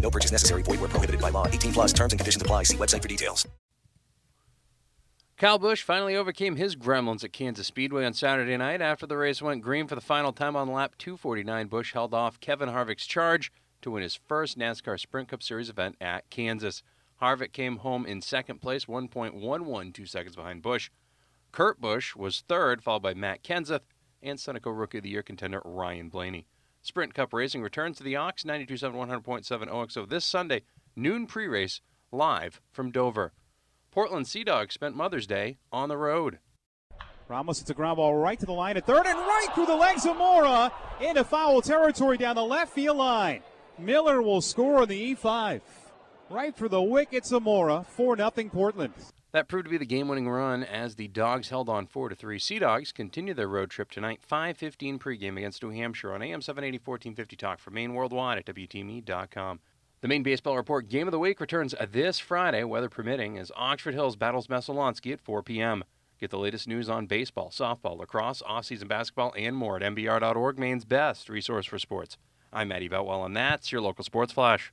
No purchase necessary. Void where prohibited by law. 18 plus terms and conditions apply. See website for details. Kyle Busch finally overcame his gremlins at Kansas Speedway on Saturday night after the race went green for the final time on lap 249. Busch held off Kevin Harvick's charge to win his first NASCAR Sprint Cup Series event at Kansas. Harvick came home in second place, 1.112 seconds behind Busch. Kurt Busch was third, followed by Matt Kenseth and Sunoco Rookie of the Year contender Ryan Blaney. Sprint Cup racing returns to the Ox 92.7 100.7 OXO this Sunday, noon pre-race, live from Dover. Portland Sea Dogs spent Mother's Day on the road. Ramos, hits a ground ball right to the line at third and right through the legs of Mora into foul territory down the left field line. Miller will score on the E5. Right for the wickets of Mora, 4 0 Portland. That proved to be the game-winning run as the Dogs held on 4 to 3. Sea Dogs continue their road trip tonight, 5:15 pregame against New Hampshire on AM 780 1450 Talk for Maine Worldwide at WTME.com. The Maine Baseball Report Game of the Week returns this Friday, weather permitting, as Oxford Hills battles Messalonskee at 4 p.m. Get the latest news on baseball, softball, lacrosse, off-season basketball, and more at mbr.org, Maine's best resource for sports. I'm Matty Boutwell, and that's your local sports flash.